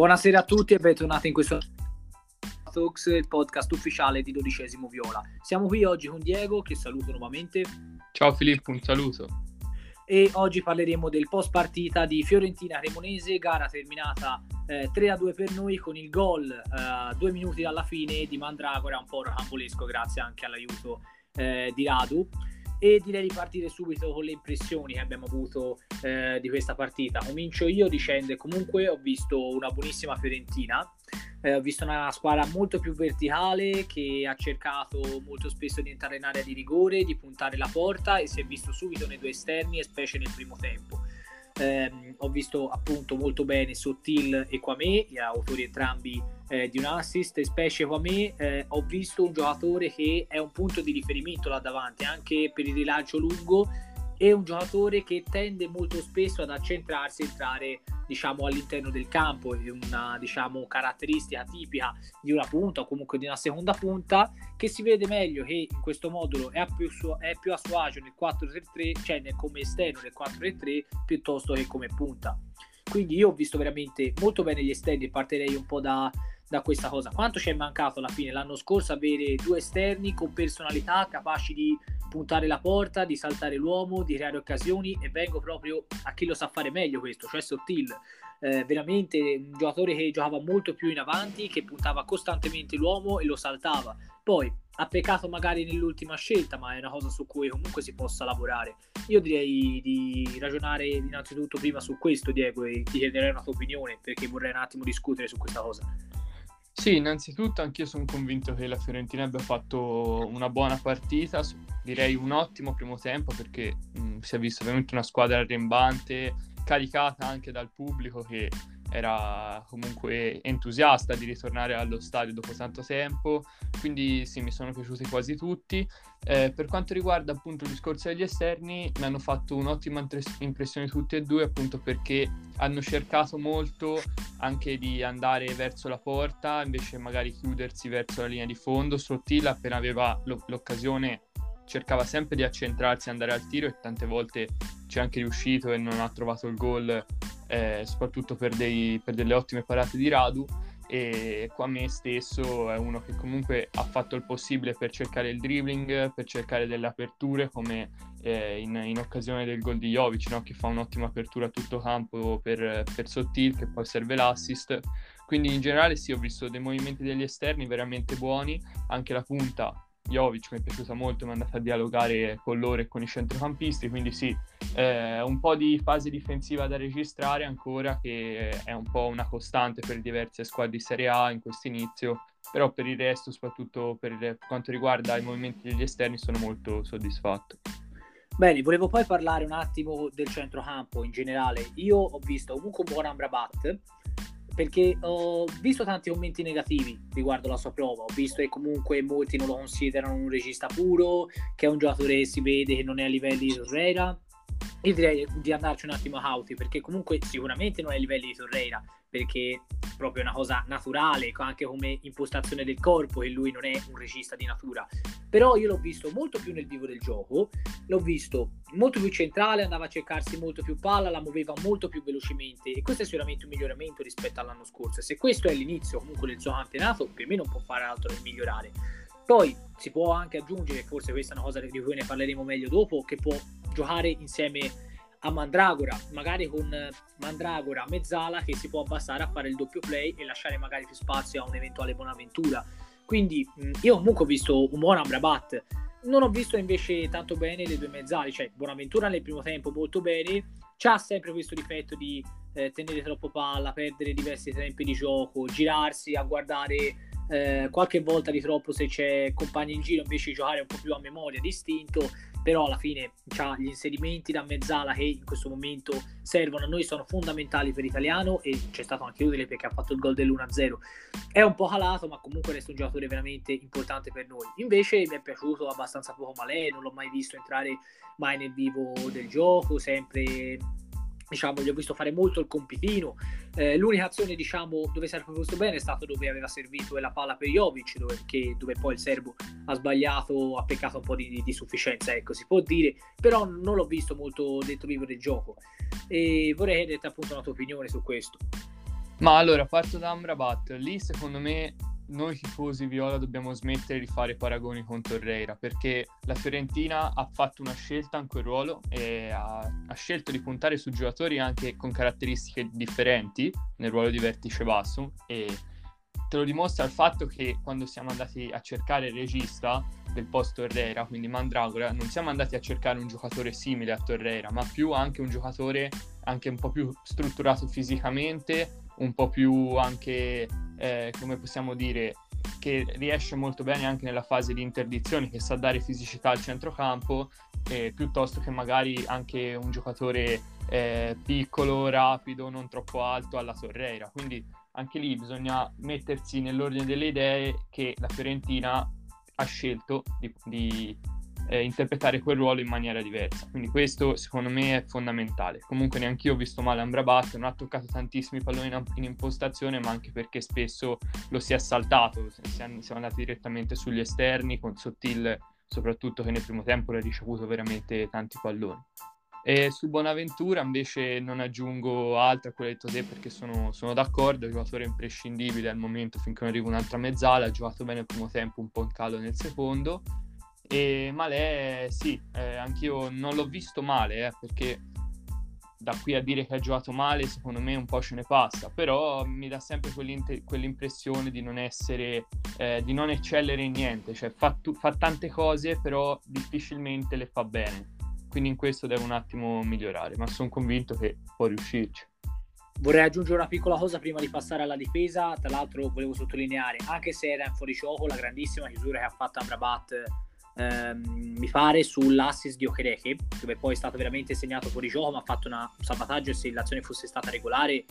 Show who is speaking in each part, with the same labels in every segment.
Speaker 1: Buonasera a tutti e bentornati in questo Talks, il podcast ufficiale di dodicesimo Viola. Siamo qui oggi con Diego, che saluto nuovamente.
Speaker 2: Ciao Filippo, un saluto.
Speaker 1: E oggi parleremo del post partita di Fiorentina Cremonese, gara terminata eh, 3-2 per noi con il gol eh, due minuti dalla fine di Mandragora, un po' rocambolesco grazie anche all'aiuto eh, di Radu e direi di partire subito con le impressioni che abbiamo avuto eh, di questa partita. Comincio io dicendo comunque ho visto una buonissima Fiorentina, eh, ho visto una squadra molto più verticale che ha cercato molto spesso di entrare in area di rigore, di puntare la porta e si è visto subito nei due esterni e specie nel primo tempo. Eh, ho visto appunto molto bene Sottil e Kwame, autori entrambi eh, di un assist, e specie Kwame eh, ho visto un giocatore che è un punto di riferimento là davanti anche per il rilancio lungo è un giocatore che tende molto spesso ad accentrarsi e entrare diciamo all'interno del campo è una diciamo caratteristica tipica di una punta o comunque di una seconda punta che si vede meglio che in questo modulo è più, su, è più a suo agio nel 4-3-3 cioè nel, come esterno nel 4-3 piuttosto che come punta. Quindi io ho visto veramente molto bene gli esterni e partirei un po' da, da questa cosa. Quanto ci è mancato alla fine l'anno scorso avere due esterni con personalità capaci di puntare la porta, di saltare l'uomo, di creare occasioni e vengo proprio a chi lo sa fare meglio questo, cioè Sottil. Eh, veramente un giocatore che giocava molto più in avanti, che puntava costantemente l'uomo e lo saltava. Poi ha peccato magari nell'ultima scelta, ma è una cosa su cui comunque si possa lavorare. Io direi di ragionare innanzitutto prima su questo, Diego, e ti chiederei una tua opinione perché vorrei un attimo discutere su questa cosa.
Speaker 2: Sì, innanzitutto anch'io sono convinto che la Fiorentina abbia fatto una buona partita, direi un ottimo primo tempo perché mh, si è vista veramente una squadra arrembante, caricata anche dal pubblico che era comunque entusiasta di ritornare allo stadio dopo tanto tempo, quindi sì, mi sono piaciuti quasi tutti. Eh, per quanto riguarda appunto il discorso degli esterni, mi hanno fatto un'ottima impressione tutti e due, appunto perché hanno cercato molto anche di andare verso la porta, invece magari chiudersi verso la linea di fondo. Sottile appena aveva l'occasione cercava sempre di accentrarsi e andare al tiro e tante volte ci è anche riuscito e non ha trovato il gol, eh, soprattutto per, dei, per, delle ottime parate di Radu. E qua me stesso è uno che comunque ha fatto il possibile per cercare il dribbling, per cercare delle aperture, come eh, in, in, occasione del gol di Jovic, no? che fa un'ottima apertura a tutto campo per, per Sottil, che poi serve l'assist. Quindi in generale sì, ho visto dei movimenti degli esterni veramente buoni, anche la punta Jovic mi è piaciuta molto, mi è andata a dialogare con loro e con i centrocampisti, quindi sì, eh, un po' di fase difensiva da registrare ancora, che è un po' una costante per diverse squadre di Serie A in questo inizio, però per il resto, soprattutto per quanto riguarda i movimenti degli esterni, sono molto soddisfatto.
Speaker 1: Bene, volevo poi parlare un attimo del centrocampo in generale. Io ho visto comunque un buon Amrabat, perché ho visto tanti commenti negativi riguardo la sua prova, ho visto che comunque molti non lo considerano un regista puro, che è un giocatore che si vede che non è a livelli di Torreira. Io direi di andarci un attimo a cauti perché comunque sicuramente non è a livelli di Torreira, perché è proprio una cosa naturale, anche come impostazione del corpo, che lui non è un regista di natura. Però io l'ho visto molto più nel vivo del gioco, l'ho visto molto più centrale, andava a cercarsi molto più palla, la muoveva molto più velocemente e questo è sicuramente un miglioramento rispetto all'anno scorso. E se questo è l'inizio comunque del suo campionato, per me non può fare altro che migliorare. Poi si può anche aggiungere, forse questa è una cosa di cui ne parleremo meglio dopo, che può giocare insieme a Mandragora, magari con Mandragora mezzala che si può abbassare a fare il doppio play e lasciare magari più spazio a un'eventuale Bonaventura. Quindi io comunque ho visto un buon Amrabat, non ho visto invece tanto bene le due mezzali, cioè Bonaventura nel primo tempo molto bene, c'ha sempre questo difetto di eh, tenere troppo palla, perdere diversi tempi di gioco, girarsi a guardare eh, qualche volta di troppo se c'è compagni in giro invece di giocare un po' più a memoria, distinto però alla fine ha gli inserimenti da mezzala che in questo momento servono a noi, sono fondamentali per l'italiano e c'è stato anche utile perché ha fatto il gol dell'1-0. È un po' calato, ma comunque resta un giocatore veramente importante per noi. Invece mi è piaciuto abbastanza poco Malè, non l'ho mai visto entrare mai nel vivo del gioco, sempre diciamo, gli ho visto fare molto il compitino. Eh, l'unica azione, diciamo, dove è fatto bene è stato dove aveva servito la palla per Jovic, dove, che, dove poi il serbo ha sbagliato, ha peccato un po' di, di, sufficienza, ecco, si può dire, però non l'ho visto molto dentro vivo del gioco. E vorrei chiederti appunto una tua opinione su questo.
Speaker 2: Ma allora, parto da Amrabat. Lì, secondo me, noi tifosi viola dobbiamo smettere di fare paragoni con Torreira perché la Fiorentina ha fatto una scelta in quel ruolo e ha, ha, scelto di puntare su giocatori anche con caratteristiche differenti nel ruolo di vertice basso e te lo dimostra il fatto che quando siamo andati a cercare il regista del post Torreira, quindi Mandragora, non siamo andati a cercare un giocatore simile a Torreira, ma più anche un giocatore anche un po' più strutturato fisicamente, un po' più anche, eh, come possiamo dire, che riesce molto bene anche nella fase di interdizione, che sa dare fisicità al centrocampo, eh, piuttosto che magari anche un giocatore eh, piccolo, rapido, non troppo alto alla Torreira. Quindi anche lì bisogna mettersi nell'ordine delle idee che la Fiorentina ha scelto di, di eh, interpretare quel ruolo in maniera diversa. Quindi questo secondo me è fondamentale. Comunque neanche io ho visto male Amrabat, non ha toccato tantissimi palloni in, in, impostazione, ma anche perché spesso lo si è saltato, siamo andati direttamente sugli esterni con Sottil soprattutto che nel primo tempo ha ricevuto veramente tanti palloni. E su Bonaventura invece non aggiungo altro a quello detto te perché sono, sono d'accordo, è un giocatore imprescindibile al momento finché non arriva un'altra mezzala, ha giocato bene il primo tempo, un po' in calo nel secondo e Malè, sì, eh, anch'io non l'ho visto male, eh, perché da qui a dire che ha giocato male, secondo me un po' ce ne passa, però mi dà sempre quell'impressione di non essere, eh, di non eccellere in niente, cioè fa, tu- fa tante cose, però difficilmente le fa bene. Quindi in questo deve un attimo migliorare, ma sono convinto che può riuscirci.
Speaker 1: Vorrei aggiungere una piccola cosa prima di passare alla difesa, tra l'altro volevo sottolineare, anche se era in fuorigioco, la grandissima chiusura che ha fatto Amrabat ehm, mi pare sull'assist di Okereke, dove poi è stato veramente segnato fuori gioco, ma ha fatto un salvataggio e se l'azione fosse stata regolare,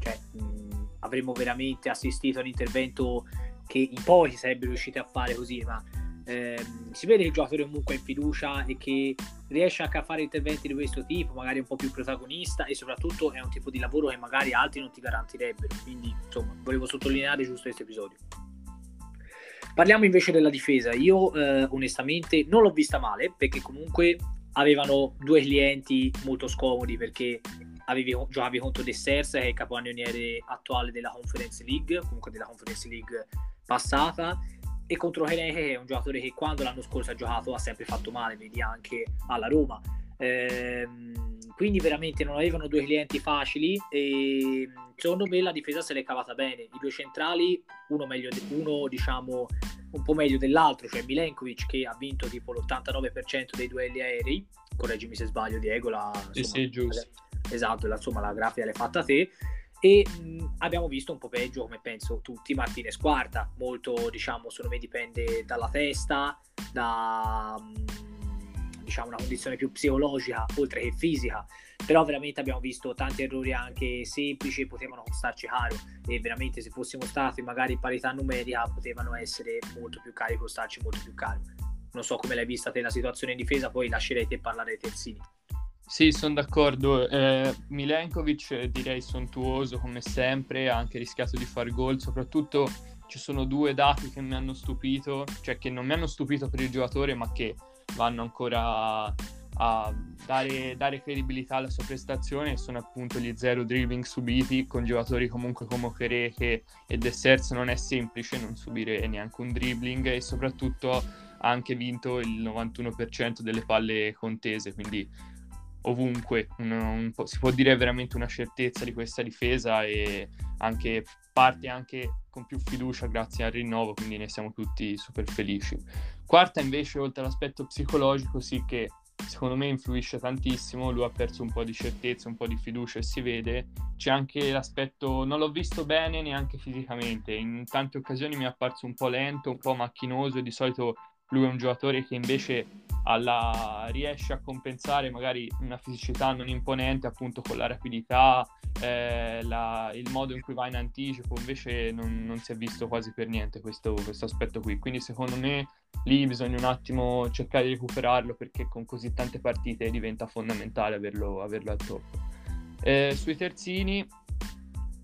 Speaker 1: cioè, mh, avremmo veramente assistito a un intervento che in pochi sarebbero riusciti a fare così, ma ehm, si vede che il giocatore comunque è in fiducia e che riesce anche a fare interventi di questo tipo, magari un po' più protagonista e soprattutto è un tipo di lavoro che magari altri non ti garantirebbero. Quindi, insomma, volevo sottolineare giusto questo episodio. Parliamo invece della difesa. Io eh, onestamente non l'ho vista male perché comunque avevano due clienti molto scomodi perché avevi, giocavi contro De Sers che è il capocannoniere attuale della Conference League, comunque della Conference League passata e contro Heneke che è un giocatore che quando l'anno scorso ha giocato ha sempre fatto male, vedi anche alla Roma. Ehm, quindi veramente non avevano due clienti facili e secondo me la difesa se l'è cavata bene. I due centrali, uno, meglio, uno diciamo un po' meglio dell'altro, cioè Milenkovic che ha vinto tipo l'89% dei duelli aerei, correggimi se sbaglio Diego, la,
Speaker 2: insomma, sì, giusto.
Speaker 1: esatto, la, insomma la grafica l'hai fatta te e mh, abbiamo visto un po' peggio come penso tutti Martinez quarta molto diciamo secondo me dipende dalla testa da mh, diciamo, una condizione più psicologica oltre che fisica. Però veramente abbiamo visto tanti errori anche semplici potevano costarci caro. E veramente se fossimo stati magari in parità numerica potevano essere molto più cari costarci molto più caro. Non so come l'hai vista te la situazione in difesa poi lascerei te parlare dei terzini.
Speaker 2: Sì, sono d'accordo. Eh, Milenkovic direi sontuoso come sempre, ha anche rischiato di fare gol, soprattutto ci sono due dati che mi hanno stupito, cioè che non mi hanno stupito per il giocatore, ma che vanno ancora a dare, dare credibilità alla sua prestazione sono appunto gli zero dribbling subiti con giocatori comunque come Okereke e Dessers non è semplice non subire neanche un dribbling e soprattutto ha anche vinto il 91% delle palle contese quindi ovunque un, un si può dire veramente una certezza di questa difesa e anche parte anche con più fiducia grazie al rinnovo quindi ne siamo tutti super felici Quarta invece, oltre all'aspetto psicologico, sì che secondo me influisce tantissimo, lui ha perso un po' di certezza, un po' di fiducia e si vede. C'è anche l'aspetto, non l'ho visto bene neanche fisicamente, in tante occasioni mi è apparso un po' lento, un po' macchinoso e di solito lui è un giocatore che invece alla, riesce a compensare magari una fisicità non imponente appunto con la rapidità, eh, la, il modo in cui va in anticipo, invece non, non si è visto quasi per niente questo, questo, aspetto qui. Quindi secondo me lì bisogna un attimo cercare di recuperarlo perché con così tante partite diventa fondamentale averlo, averlo al top. Eh, sui terzini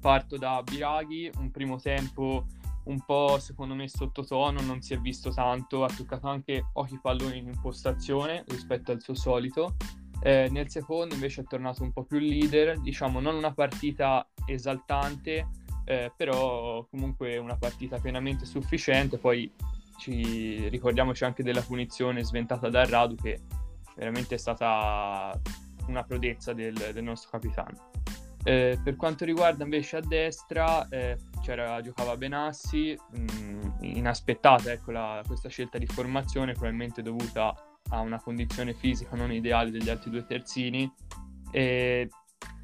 Speaker 2: parto da Biraghi, un primo tempo un po' secondo me sottotono, non si è visto tanto, ha toccato anche pochi palloni in impostazione rispetto al suo solito. Eh, nel secondo invece è tornato un po' più leader, diciamo non una partita esaltante, eh, però comunque una partita pienamente sufficiente. Poi ci ricordiamoci anche della punizione sventata da Radu che veramente è stata una prodezza del, del nostro capitano. Eh, per quanto riguarda invece a destra, eh, giocava Benassi, mh, mm, inaspettata ecco, la, questa scelta di formazione, probabilmente dovuta a una condizione fisica non ideale degli altri due terzini. E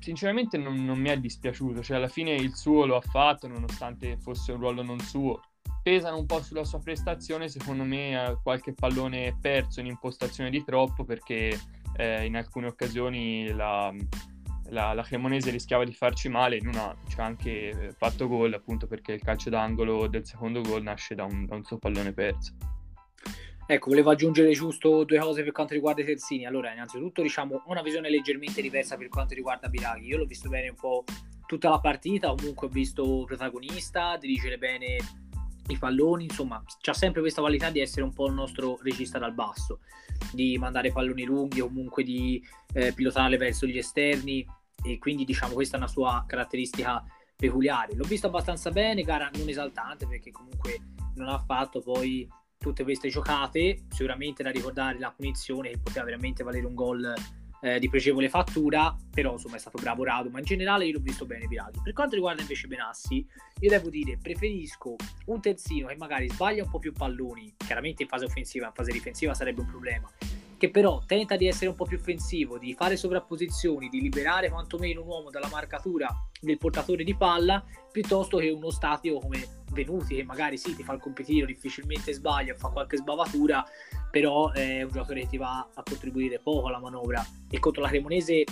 Speaker 2: sinceramente non, non mi è dispiaciuto, cioè alla fine il suo lo ha fatto, nonostante fosse un ruolo non suo. Pesano un po' sulla sua prestazione, secondo me qualche pallone perso in impostazione di troppo perché eh, in alcune occasioni la, la, la, Cremonese rischiava di farci male, in una ci ha anche eh, fatto gol appunto perché il calcio d'angolo del secondo gol nasce da un, da un suo pallone perso.
Speaker 1: Ecco, volevo aggiungere giusto due cose per quanto riguarda i terzini. Allora, innanzitutto, diciamo, una visione leggermente diversa per quanto riguarda Biraghi. Io l'ho visto bene un po' tutta la partita, comunque ho visto protagonista, dirigere bene i palloni, insomma, c'ha sempre questa qualità di essere un po' il nostro regista dal basso, di mandare palloni lunghi, comunque di eh, pilotare verso gli esterni e quindi diciamo questa è una sua caratteristica peculiare. L'ho visto abbastanza bene, gara non esaltante perché comunque non ha fatto poi tutte queste giocate, sicuramente da ricordare la punizione che poteva veramente valere un gol eh, di pregevole fattura, però insomma è stato bravo Rado, ma in generale io l'ho visto bene Virali. Per quanto riguarda invece Benassi, io devo dire, preferisco un terzino che magari sbaglia un po' più palloni, chiaramente in fase offensiva, in fase difensiva sarebbe un problema, che però tenta di essere un po' più offensivo, di fare sovrapposizioni, di liberare quantomeno un uomo dalla marcatura del portatore di palla, piuttosto che uno statico come Venuti, che magari sì, ti fa il compitino, difficilmente sbaglia, fa qualche sbavatura, però è un giocatore che ti va a contribuire poco alla manovra. E contro la Cremonese,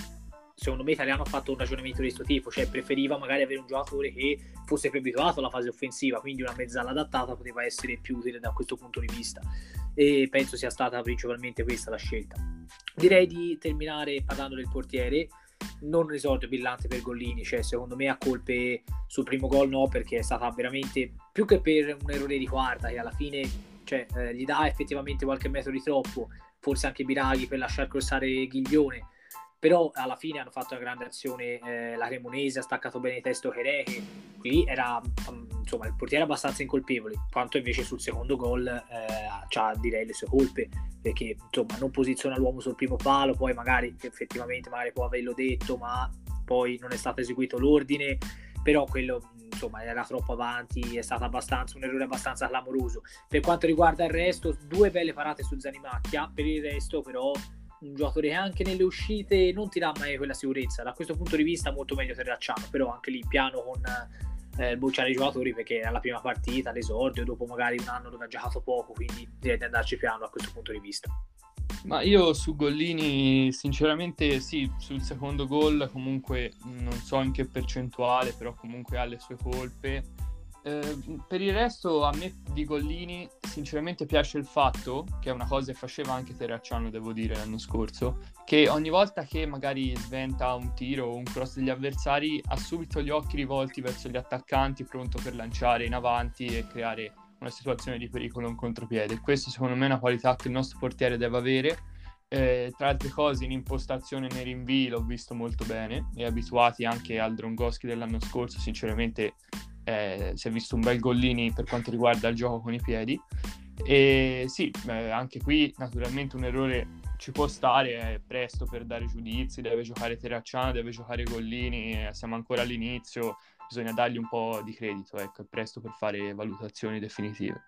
Speaker 1: secondo me, Italiano ha fatto un ragionamento di questo tipo, cioè preferiva magari avere un giocatore che fosse più abituato alla fase offensiva, quindi una mezzala adattata poteva essere più utile da questo punto di vista. E penso sia stata principalmente questa la scelta. Direi di terminare parlando del portiere non un esordio brillante per Gollini, cioè secondo me a colpe sul primo gol no, perché è stata veramente più che per un errore di quarta che alla fine cioè, eh, gli dà effettivamente qualche metro di troppo, forse anche Biraghi per lasciar crossare Ghiglione, però alla fine hanno fatto una grande azione eh, la Cremonese, ha staccato bene testo Chereche, qui era um, insomma il portiere abbastanza incolpevole, quanto invece sul secondo gol eh, ha direi le sue colpe, perché insomma non posiziona l'uomo sul primo palo, poi magari effettivamente magari può averlo detto, ma poi non è stato eseguito l'ordine, però quello insomma era troppo avanti, è stato un errore abbastanza clamoroso. Per quanto riguarda il resto, due belle parate su Zanimacchia, per il resto però un giocatore che anche nelle uscite non ti dà mai quella sicurezza. Da questo punto di vista molto meglio Terracciano, però anche lì piano con eh, bocciare i giocatori perché era la prima partita, l'esordio, dopo magari un anno dove ha giocato poco, quindi direi di andarci piano da questo punto di vista.
Speaker 2: Ma io su Gollini, sinceramente sì, sul secondo gol comunque non so in che percentuale, però comunque ha le sue colpe eh, per il resto a me di Gollini sinceramente piace il fatto, che è una cosa che faceva anche Terracciano devo dire l'anno scorso, che ogni volta che magari sventa un tiro o un cross degli avversari ha subito gli occhi rivolti verso gli attaccanti pronto per lanciare in avanti e creare una situazione di pericolo in contropiede. Questo secondo me è una qualità che il nostro portiere deve avere. Eh, tra altre cose in impostazione nei rinvii l'ho visto molto bene e abituati anche al Drongoschi dell'anno scorso sinceramente eh, si è visto un bel gollini per quanto riguarda il gioco con i piedi. E sì, eh, anche qui naturalmente un errore ci può stare, è presto per dare giudizi, deve giocare Terracciano, deve giocare Gollini, eh, siamo ancora all'inizio, bisogna dargli un po' di credito, ecco, è presto per fare valutazioni definitive.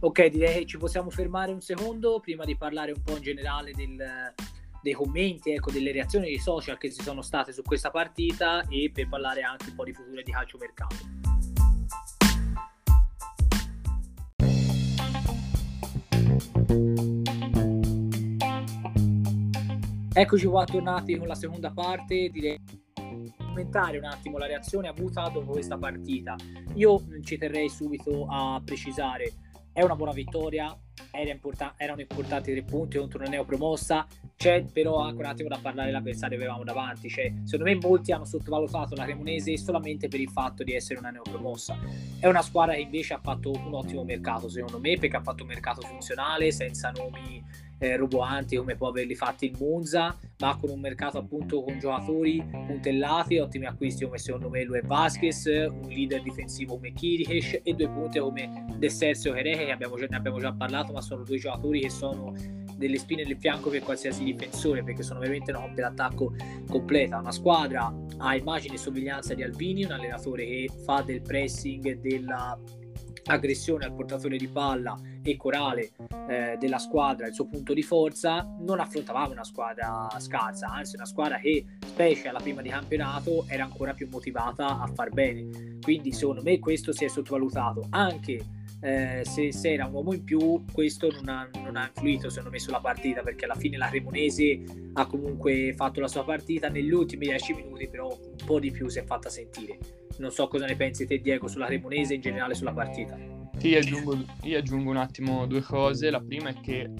Speaker 1: Ok, direi che ci possiamo fermare un secondo prima di parlare un po' in generale del, dei commenti, ecco, delle reazioni dei social che ci sono state su questa partita e per parlare anche un po' di futuro di calcio mercato. Eccoci qua tornati con la seconda parte, direi commentare un attimo la reazione avuta dopo questa partita. Io ci terrei subito a precisare, è una buona vittoria, era import- erano importanti tre punti contro una neopromossa. C'è però anche un attimo da parlare dell'avversario che avevamo davanti. Cioè, secondo me molti hanno sottovalutato la Cremonese solamente per il fatto di essere una neopromossa. È una squadra che invece ha fatto un ottimo mercato, secondo me, perché ha fatto un mercato funzionale, senza nomi eh, roboanti come può averli fatti il Monza, ma con un mercato appunto con giocatori puntellati, ottimi acquisti come secondo me lui e Vasquez, un leader difensivo come Kirikesh e due punte come De Sergio Hereche che abbiamo, ne abbiamo già parlato, ma sono due giocatori che sono delle spine nel fianco per qualsiasi difensore perché sono veramente una coppia d'attacco completa. Una squadra a immagine e somiglianza di Albini, un allenatore che fa del pressing della aggressione al portatore di palla e corale eh, della squadra il suo punto di forza non affrontavamo una squadra scarsa anzi una squadra che specie alla prima di campionato era ancora più motivata a far bene. Quindi secondo me questo si è sottovalutato. Anche eh, se, se, era un uomo in più questo non ha, non ha, influito secondo me sulla partita perché alla fine la Cremonese ha comunque fatto la sua partita. Negli ultimi 10 minuti però un po' di più si è fatta sentire non so cosa ne pensi te Diego sulla Cremonese e in generale sulla partita.
Speaker 2: Sì, aggiungo, io aggiungo un attimo due cose. La prima è che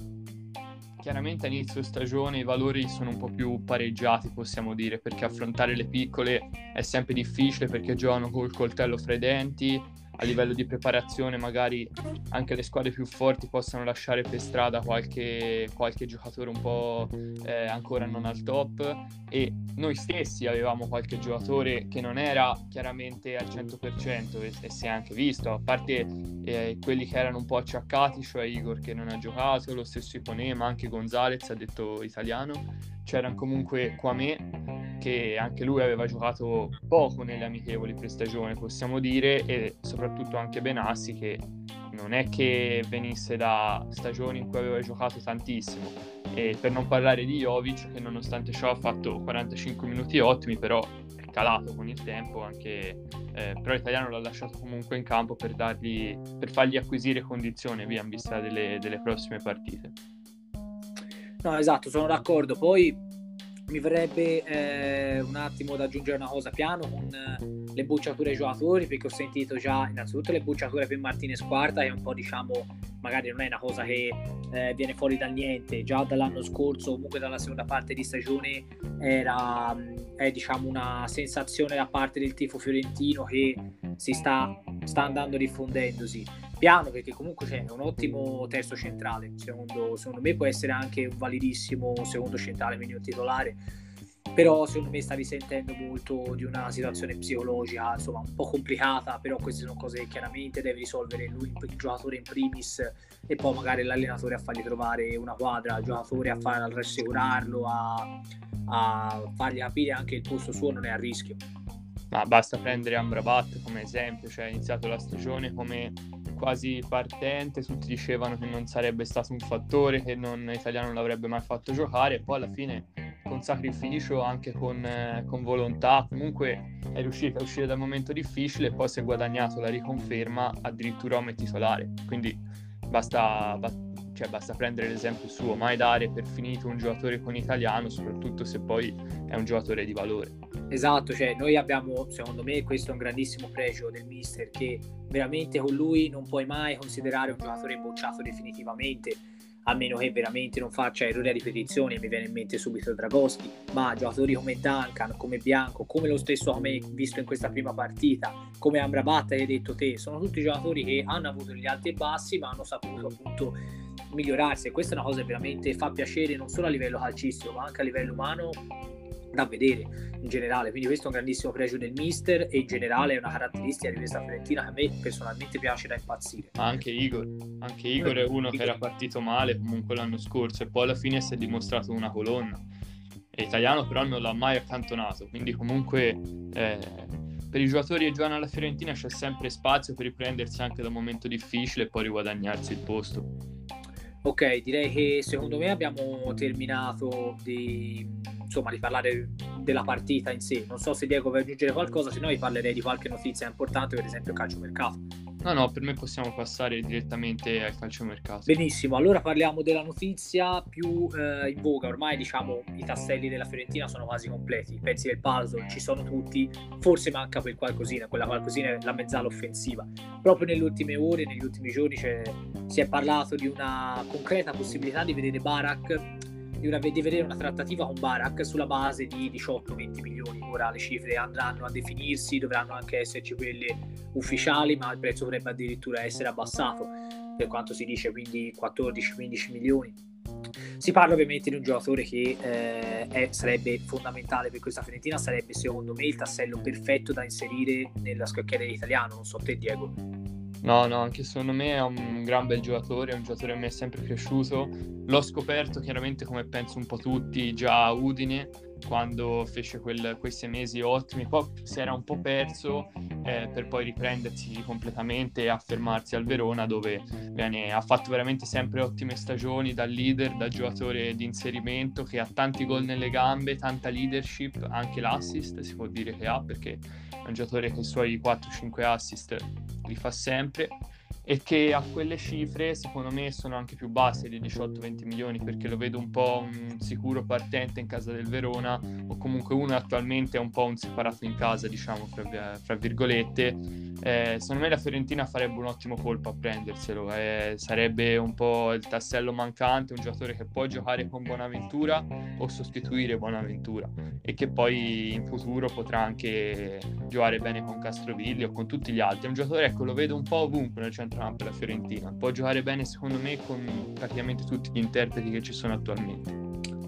Speaker 2: chiaramente a inizio stagione i valori sono un po' più pareggiati, possiamo dire, perché affrontare le piccole è sempre difficile perché giocano col coltello fra i denti, a livello di preparazione magari anche le squadre più forti possano lasciare per strada qualche, qualche giocatore un po' eh, ancora non al top. E noi stessi avevamo qualche giocatore che non era chiaramente al 100% e, e si è anche visto, a parte eh, quelli che erano un po' acciaccati, cioè Igor che non ha giocato, lo stesso Ipone, ma anche Gonzalez ha detto italiano, c'erano comunque Quame che anche lui aveva giocato poco nelle amichevoli pre-stagione, possiamo dire, e soprattutto anche Benassi che non è che venisse da stagioni in cui aveva giocato tantissimo. E per non parlare di Jovic, che nonostante ciò ha fatto 45 minuti ottimi, però è calato con il tempo, anche, eh, però l'italiano l'ha lasciato comunque in campo per, dargli, per fargli acquisire condizione via in vista delle, delle prossime partite.
Speaker 1: No, esatto, sono d'accordo. Poi mi verrebbe eh, un attimo da aggiungere una cosa piano con eh, le bucciature ai giocatori perché ho sentito già innanzitutto le bucciature per Martinez Quarta che è un po' diciamo magari non è una cosa che eh, viene fuori dal niente. Già dall'anno scorso comunque dalla seconda parte di stagione era è diciamo una sensazione da parte del tifo fiorentino che si sta, sta andando diffondendosi piano perché comunque c'è un ottimo terzo centrale secondo, secondo me può essere anche un validissimo secondo centrale quindi un titolare però secondo me sta risentendo molto di una situazione psicologica insomma un po' complicata però queste sono cose che chiaramente deve risolvere lui il giocatore in primis e poi magari l'allenatore a fargli trovare una quadra il giocatore a, far, rassicurarlo a, a fargli capire anche il posto suo non è a rischio.
Speaker 2: Ma basta prendere Amrabat come esempio cioè ha iniziato la stagione come quasi partente, tutti dicevano che non sarebbe stato un fattore, che non, italiano non l'avrebbe mai fatto giocare e poi alla fine con sacrificio, anche con, eh, con volontà, comunque è riuscito a uscire dal momento difficile e poi si è guadagnato la riconferma addirittura come titolare. Quindi basta, cioè basta prendere l'esempio suo, mai dare per finito un giocatore con italiano, soprattutto se poi è un giocatore di valore.
Speaker 1: Esatto, cioè noi abbiamo, secondo me, questo è un grandissimo pregio del mister che veramente con lui non puoi mai considerare un giocatore bocciato definitivamente a meno che veramente non faccia errori a ripetizione, mi viene in mente subito Dragoschi, ma giocatori come Duncan, come Bianco, come lo stesso come visto in questa prima partita, come Amrabat che hai detto te, sono tutti giocatori che hanno avuto gli alti e bassi, ma hanno saputo appunto migliorarsi e questa è una cosa che veramente fa piacere non solo a livello calcistico, ma anche a livello umano da vedere in generale. Quindi questo è un grandissimo pregio del mister e in generale è una caratteristica di questa Fiorentina che a me personalmente piace da impazzire.
Speaker 2: Anche Igor, anche Igor è uno che era partito male comunque l'anno scorso e poi alla fine si è dimostrato una colonna. È italiano però non l'ha mai accantonato, quindi comunque eh, per i giocatori che giocano alla Fiorentina c'è sempre spazio per riprendersi anche da un momento difficile e poi riguadagnarsi il posto.
Speaker 1: Ok, direi che secondo me abbiamo terminato di insomma, di parlare della partita in sé. Non so se Diego vuoi aggiungere qualcosa, se no vi parlerei di qualche notizia importante, per esempio il calciomercato.
Speaker 2: No, no, per me possiamo passare direttamente al calciomercato.
Speaker 1: Benissimo, allora parliamo della notizia più eh, in voga. Ormai diciamo i tasselli della Fiorentina sono quasi completi, i pezzi del puzzle ci sono tutti, forse manca quel qualcosina, quella qualcosina è la mezzala offensiva. Proprio nelle ultime ore, negli ultimi giorni si è parlato di una concreta possibilità di vedere Barak di, una, di vedere una trattativa con Barak sulla base di 18-20 milioni. Ora le cifre andranno a definirsi, dovranno anche esserci quelle ufficiali, ma il prezzo potrebbe addirittura essere abbassato per quanto si dice, quindi 14-15 milioni. Si parla ovviamente di un giocatore che eh, è, sarebbe fondamentale per questa Fiorentina, sarebbe secondo me il tassello perfetto da inserire nella scocchiera italiana, non so te Diego.
Speaker 2: No, no, anche secondo me è un gran bel giocatore, è un giocatore che me è sempre piaciuto. L'ho scoperto chiaramente come penso un po' tutti già a Udine, quando fece quel, quei sei mesi ottimi, poi si era un po' perso eh, per poi riprendersi completamente e affermarsi al Verona dove bene, ha fatto veramente sempre ottime stagioni da leader, da giocatore di inserimento che ha tanti gol nelle gambe, tanta leadership, anche l'assist si può dire che ha perché è un giocatore che i suoi 4-5 assist li fa sempre e che a quelle cifre secondo me sono anche più basse di 18-20 milioni perché lo vedo un po' un sicuro partente in casa del Verona o comunque uno attualmente è un po' un separato in casa diciamo fra, fra virgolette. Eh, secondo me la Fiorentina farebbe un ottimo colpo a prenderselo eh, sarebbe un po' il tassello mancante un giocatore che può giocare con Buonaventura o sostituire Buonaventura e che poi in futuro potrà anche giocare bene con Castrovilli o con tutti gli altri. È un giocatore ecco lo vedo un po' ovunque nel centro Trump la Fiorentina. Può giocare bene secondo me con praticamente tutti gli interpreti che ci sono attualmente.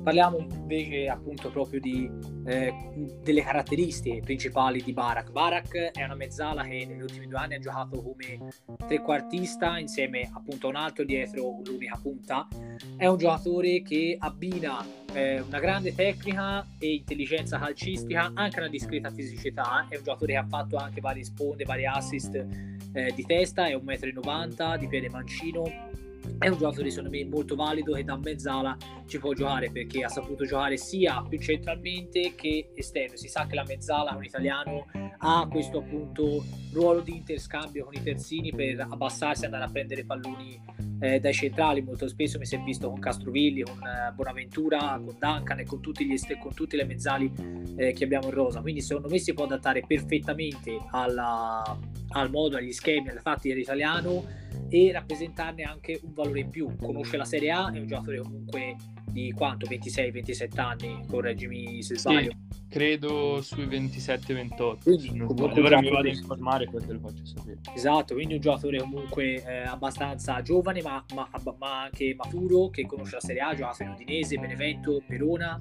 Speaker 1: Parliamo invece appunto proprio di, eh, delle caratteristiche principali di Barak. Barak è una mezzala che negli ultimi due anni ha giocato come trequartista insieme appunto a un altro dietro l'unica punta. È un giocatore che abbina eh, una grande tecnica e intelligenza calcistica, anche una discreta fisicità. È un giocatore che ha fatto anche varie sponde, vari assist eh, di testa, è 1,90 m, di piede mancino è un giocatore secondo me molto valido che da mezzala ci può giocare perché ha saputo giocare sia più centralmente che esterno. Si sa che la mezzala con italiano ha questo appunto ruolo di interscambio con i terzini per abbassarsi e andare a prendere palloni eh, dai centrali. Molto spesso mi si è visto con Castrovilli, con eh, Bonaventura, con Duncan e con, tutti gli con tutte le mezzali eh, che abbiamo in rosa. Quindi secondo me si può adattare perfettamente alla, al modo, agli schemi, alle fatti dell'italiano e rappresentarne anche un valore in più. Conosce la Serie A, è un giocatore comunque di quanto? 26-27 anni, correggimi se sbaglio.
Speaker 2: Sì, credo sui 27-28. Quindi comunque ora mi vado a informare poi te lo faccio sapere.
Speaker 1: Esatto, quindi un giocatore comunque eh, abbastanza giovane ma, ma, ma, anche maturo che conosce la Serie A, gioca in Udinese, Benevento, Verona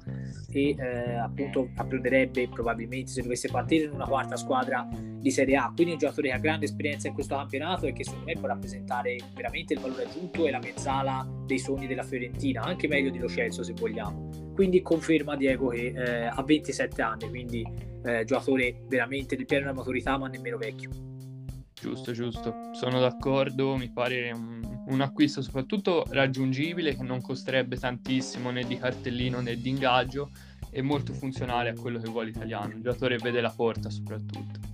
Speaker 1: e eh, appunto apprenderebbe probabilmente se dovesse partire in una quarta squadra di Serie A. Quindi un giocatore che ha grande esperienza in questo campionato e che secondo me può rappresentare veramente il valore aggiunto e la mezzala dei sogni della Fiorentina, anche meglio di Lo Celso se vogliamo. Quindi conferma Diego che eh, ha 27 anni, quindi eh, giocatore veramente di piena maturità ma nemmeno vecchio.
Speaker 2: Giusto, giusto, sono d'accordo, mi pare un, un, acquisto soprattutto raggiungibile che non costerebbe tantissimo né di cartellino né di ingaggio e molto funzionale a quello che vuole l'italiano, il giocatore vede la porta soprattutto.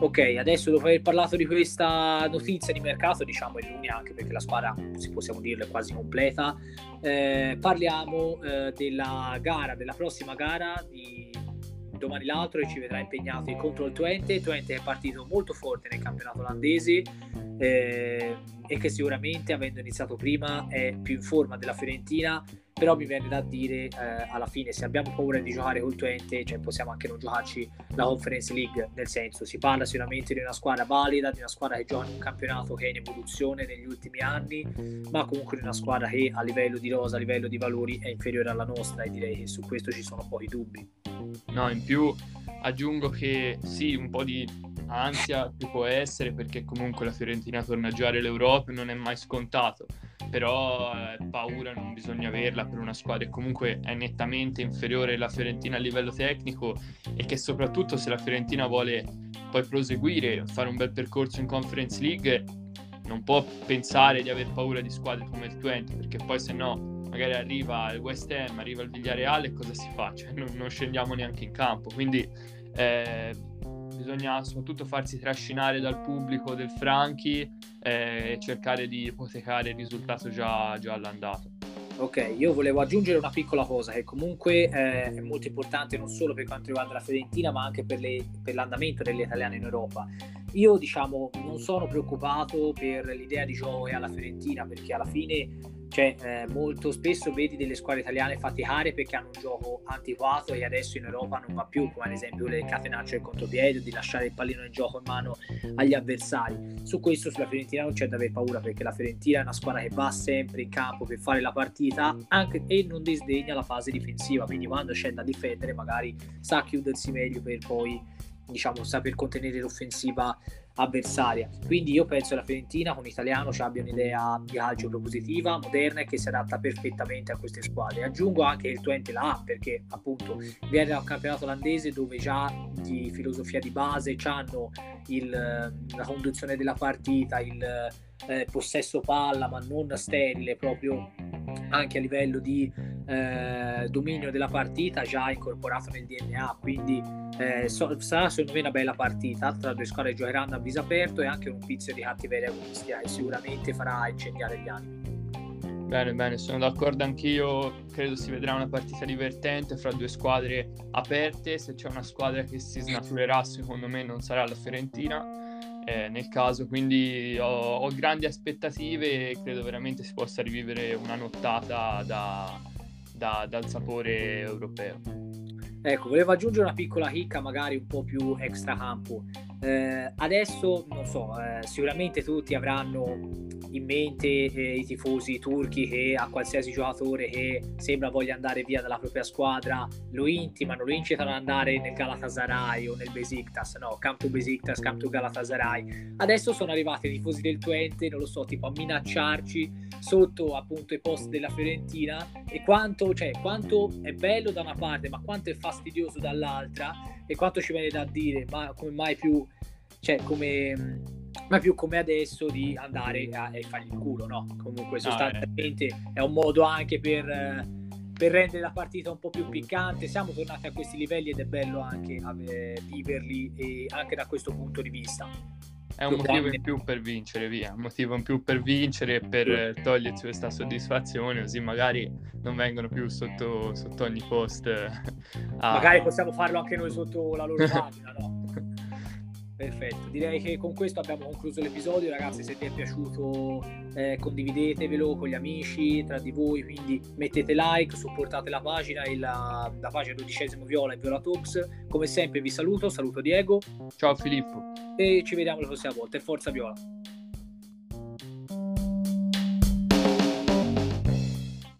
Speaker 1: Ok, adesso dopo aver parlato di questa notizia di mercato, diciamo è l'unica anche perché la squadra, se possiamo dirlo, è quasi completa, eh, parliamo eh, della gara, della prossima gara di domani l'altro e ci vedrà impegnati contro il Twente, Twente è partito molto forte nel campionato olandese eh, e che sicuramente avendo iniziato prima è più in forma della Fiorentina però mi viene da dire eh, alla fine se abbiamo paura di giocare col Twente cioè possiamo anche non giocarci la Conference League nel senso si parla sicuramente di una squadra valida di una squadra che gioca in un campionato che è in evoluzione negli ultimi anni ma comunque di una squadra che a livello di rosa a livello di valori è inferiore alla nostra e direi che su questo ci sono pochi dubbi.
Speaker 2: No in più aggiungo che sì un po' di ansia ci può essere perché comunque la Fiorentina torna a giocare l'Europa non è mai scontato però eh, paura non bisogna averla per una squadra che comunque è nettamente inferiore alla Fiorentina a livello tecnico e che soprattutto se la Fiorentina vuole poi proseguire, fare un bel percorso in Conference League, non può pensare di aver paura di squadre come il Twente, perché poi se no magari arriva il West Ham, arriva il Villareale, cosa si fa? Cioè, non, non scendiamo neanche in campo, quindi eh, bisogna soprattutto farsi trascinare dal pubblico del Franchi eh, e cercare di ipotecare il risultato già, già all'andata.
Speaker 1: Ok, io volevo aggiungere una piccola cosa che comunque eh, è molto importante non solo per quanto riguarda la Fiorentina ma anche per, le, per, l'andamento delle italiane in Europa. Io diciamo non sono preoccupato per l'idea di gioco alla Fiorentina perché alla fine cioè, eh, molto spesso vedi delle squadre italiane faticare perché hanno un gioco antiquato e adesso in Europa non va più, come ad esempio le catenacce del contropiede, di lasciare il pallino in gioco in mano agli avversari. Su questo sulla Fiorentina non c'è da avere paura perché la Fiorentina è una squadra che va sempre in campo per fare la partita anche, e non disdegna la fase difensiva, quindi quando c'è da difendere magari sa chiudersi meglio per poi diciamo saper contenere l'offensiva avversaria. Quindi io penso che la Fiorentina con l'italiano ci abbia un'idea di calcio propositiva, moderna e che si adatta perfettamente a queste squadre. Aggiungo anche che il Twente la ha perché appunto viene da un campionato olandese dove già di filosofia di base hanno la conduzione della partita, il eh, possesso palla ma non sterile proprio anche a livello di eh, dominio della partita già incorporato nel DNA quindi eh, so, sarà secondo me una bella partita tra due squadre giocheranno a viso aperto e anche un pizzo di cattiveria agonistica che sicuramente farà incendiare gli animi
Speaker 2: Bene, bene, sono d'accordo anch'io. Credo si vedrà una partita divertente fra due squadre aperte. Se c'è una squadra che si snaturerà, secondo me non sarà la Fiorentina eh, nel caso, quindi ho, ho, grandi aspettative e credo veramente si possa rivivere una nottata da, da, dal sapore europeo.
Speaker 1: Ecco, volevo aggiungere una piccola chicca, magari un po' più extra campo. Eh, adesso, non so, eh, sicuramente tutti avranno in mente eh, i tifosi turchi che a qualsiasi giocatore che sembra voglia andare via dalla propria squadra lo intimano, lo incitano ad andare nel Galatasaray o nel Besiktas, no, Campo Besiktas, Campo Galatasaray. Adesso sono arrivati i tifosi del Twente, non lo so, tipo a minacciarci sotto appunto i post della Fiorentina e quanto, cioè, quanto è bello da una parte ma quanto è fastidioso dall'altra e quanto ci viene da dire, ma come mai più, cioè come ma più come adesso di andare a, a fargli il culo, no? Comunque sostanzialmente ah, eh. è un modo anche per, per, rendere la partita un po' più piccante. Siamo tornati a questi livelli ed è bello anche eh, viverli e anche da questo punto di vista.
Speaker 2: È un motivo in più per vincere, via. Un motivo in più per vincere e per togliersi questa soddisfazione, così magari non vengono più sotto, sotto ogni post.
Speaker 1: A... Magari possiamo farlo anche noi sotto la loro pagina, no? Perfetto, direi che con questo abbiamo concluso l'episodio, ragazzi. Se ti è piaciuto, eh, condividetevelo con gli amici tra di voi. Quindi mettete like, supportate la pagina e la, la pagina dodicesimo Viola e Viola Talks. Come sempre, vi saluto. Saluto Diego.
Speaker 2: Ciao Filippo.
Speaker 1: E ci vediamo la prossima volta. E forza Viola.